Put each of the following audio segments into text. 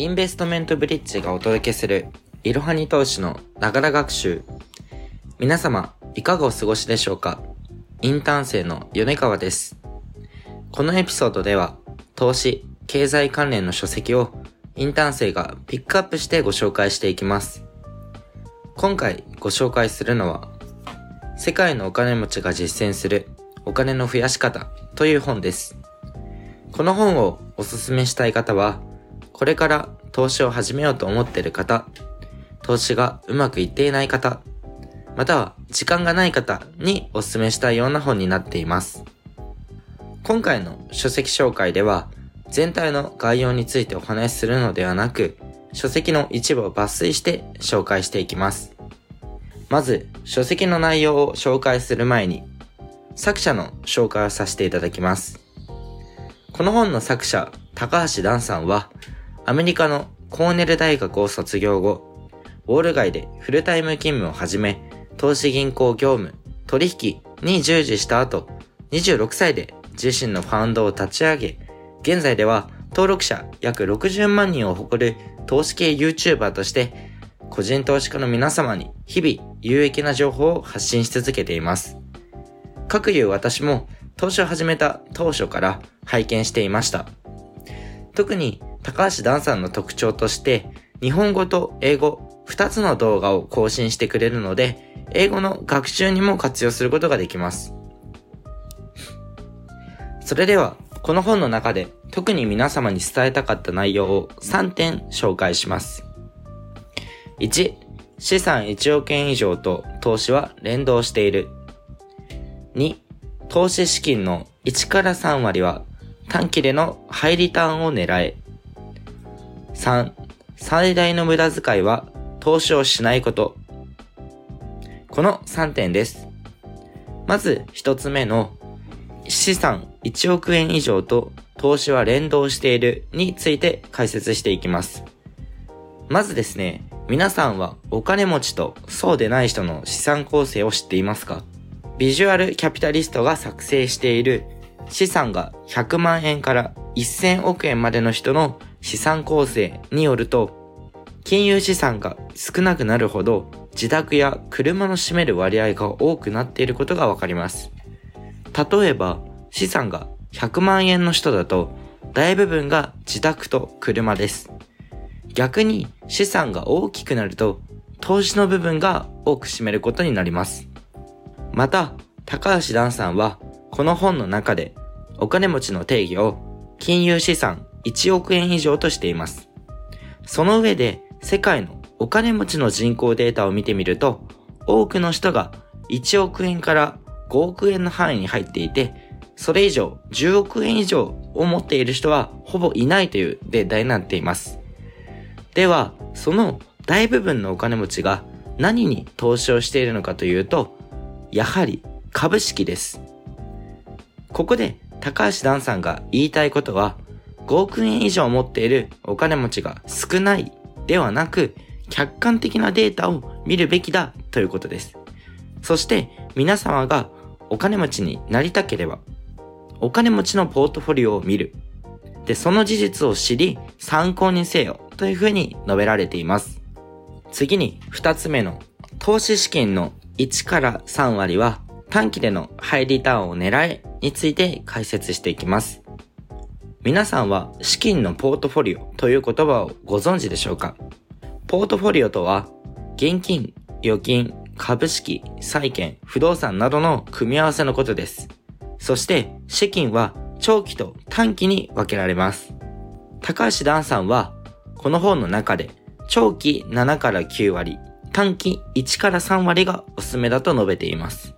インベストメントブリッジがお届けするいろはに投資のながら学習。皆様、いかがお過ごしでしょうか？インターン生の米川です。このエピソードでは、投資、経済関連の書籍をインターン生がピックアップしてご紹介していきます。今回ご紹介するのは、世界のお金持ちが実践するお金の増やし方という本です。この本をおすすめしたい方は、これから投資を始めようと思っている方、投資がうまくいっていない方、または時間がない方にお勧めしたいような本になっています。今回の書籍紹介では、全体の概要についてお話しするのではなく、書籍の一部を抜粋して紹介していきます。まず、書籍の内容を紹介する前に、作者の紹介をさせていただきます。この本の作者、高橋蘭さんは、アメリカのコーネル大学を卒業後、ウォール街でフルタイム勤務を始め、投資銀行業務、取引に従事した後、26歳で自身のファウンドを立ち上げ、現在では登録者約60万人を誇る投資系 YouTuber として、個人投資家の皆様に日々有益な情報を発信し続けています。各有私も投資を始めた当初から拝見していました。特に高橋ダンさんの特徴として、日本語と英語2つの動画を更新してくれるので、英語の学習にも活用することができます。それでは、この本の中で特に皆様に伝えたかった内容を3点紹介します。1、資産1億円以上と投資は連動している。2、投資資金の1から3割は短期でのハイリターンを狙え。3、最大の無駄遣いは投資をしないこと。この3点です。まず1つ目の資産1億円以上と投資は連動しているについて解説していきます。まずですね、皆さんはお金持ちとそうでない人の資産構成を知っていますか？ビジュアルキャピタリストが作成している資産が100万円から1000億円までの人の資産構成によると、金融資産が少なくなるほど自宅や車の占める割合が多くなっていることがわかります。例えば、資産が100万円の人だと、大部分が自宅と車です。逆に資産が大きくなると、投資の部分が多く占めることになります。また、高橋蘭さんは、この本の中で、お金持ちの定義を金融資産1億円以上としています。その上で世界のお金持ちの人口データを見てみると、多くの人が1億円から5億円の範囲に入っていて、それ以上10億円以上を持っている人はほぼいないというデータになっています。では、その大部分のお金持ちが何に投資をしているのかというと、やはり株式です。ここで高橋蘭さんが言いたいことは、5億円以上持っているお金持ちが少ないではなく、客観的なデータを見るべきだということです。そして皆様がお金持ちになりたければ、お金持ちのポートフォリオを見る。で、その事実を知り参考にせよというふうに述べられています。次に二つ目の投資資金の1から3割は短期でのハイリターンを狙えについて解説していきます。皆さんは資金のポートフォリオという言葉をご存知でしょうか？ポートフォリオとは、現金、預金、株式、債券、不動産などの組み合わせのことです。そして、資金は長期と短期に分けられます。高橋蘭さんは、この本の中で、長期7から9割、短期1から3割がおすすめだと述べています。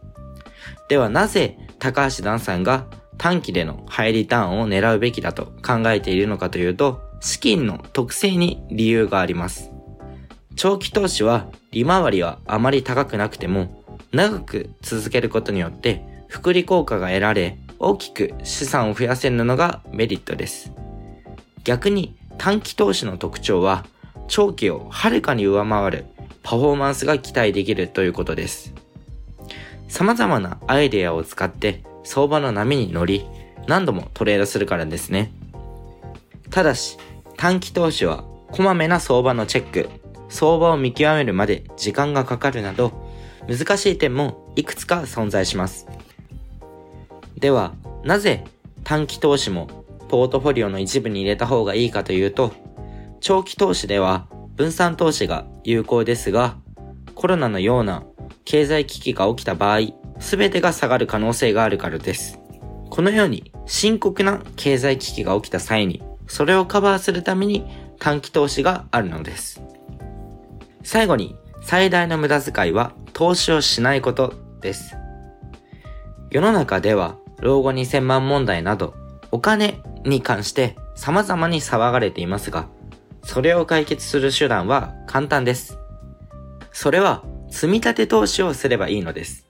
ではなぜ高橋蘭さんが短期でのハイリターンを狙うべきだと考えているのかというと、資金の特性に理由があります。長期投資は利回りはあまり高くなくても、長く続けることによって複利効果が得られ、大きく資産を増やせるのがメリットです。逆に短期投資の特徴は、長期をはるかに上回るパフォーマンスが期待できるということです。様々なアイデアを使って相場の波に乗り、何度もトレードするからですね。ただし、短期投資はこまめな相場のチェック、相場を見極めるまで時間がかかるなど、難しい点もいくつか存在します。では、なぜ短期投資もポートフォリオの一部に入れた方がいいかというと、長期投資では分散投資が有効ですが、コロナのような経済危機が起きた場合、すべてが下がる可能性があるからです。このように深刻な経済危機が起きた際に、それをカバーするために短期投資があるのです。最後に、最大の無駄遣いは投資をしないことです。世の中では老後2000万問題などお金に関して様々に騒がれていますが、それを解決する手段は簡単です。それは積み立て投資をすればいいのです。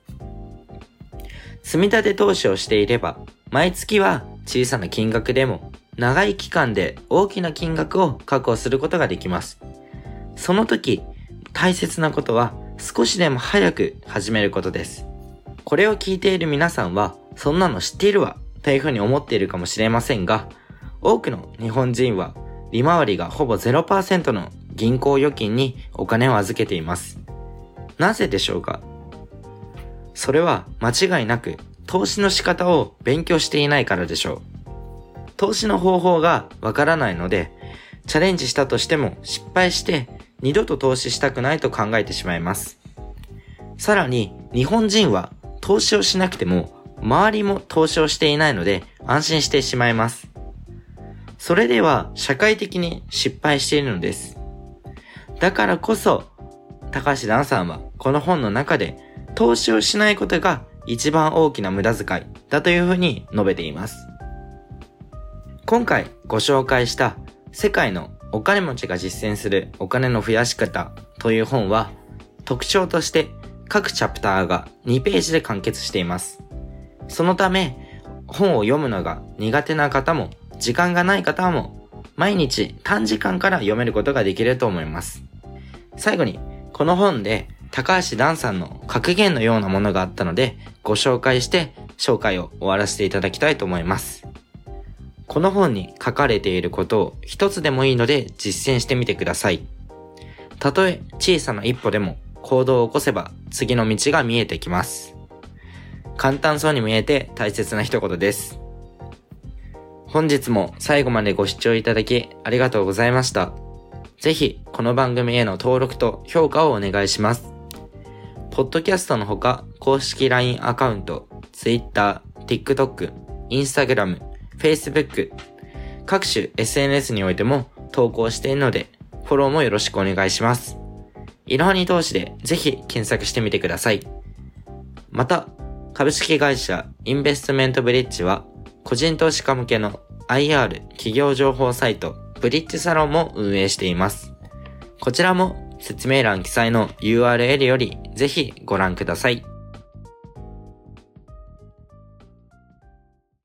積み立て投資をしていれば、毎月は小さな金額でも長い期間で大きな金額を確保することができます。その時、大切なことは少しでも早く始めることです。これを聞いている皆さんは、そんなの知っているわ、というふうに思っているかもしれませんが、多くの日本人は利回りがほぼ0%の銀行預金にお金を預けています。なぜでしょうか？それは間違いなく投資の仕方を勉強していないからでしょう。投資の方法がわからないので、チャレンジしたとしても失敗して二度と投資したくないと考えてしまいます。さらに日本人は投資をしなくても周りも投資をしていないので安心してしまいます。それでは社会的に失敗しているのです。だからこそ、高橋蘭さんはこの本の中で投資をしないことが一番大きな無駄遣いだというふうに述べています。今回ご紹介した世界のお金持ちが実践するお金の増やし方という本は特徴として各チャプターが2ページで完結しています。そのため本を読むのが苦手な方も時間がない方も毎日短時間から読めることができると思います。最後に、この本で高橋蘭さんの格言のようなものがあったので、ご紹介して紹介を終わらせていただきたいと思います。この本に書かれていることを一つでもいいので実践してみてください。たとえ小さな一歩でも行動を起こせば次の道が見えてきます。簡単そうに見えて大切な一言です。本日も最後までご視聴いただきありがとうございました。ぜひ、この番組への登録と評価をお願いします。ポッドキャストのほか、公式 LINE アカウント、Twitter、TikTok、Instagram、Facebook、各種 SNS においても投稿しているので、フォローもよろしくお願いします。いろはに投資でぜひ検索してみてください。また、株式会社インベストメントブリッジは個人投資家向けの IR 企業情報サイトブリッジサロンも運営しています。こちらも説明欄記載の URL よりぜひご覧ください。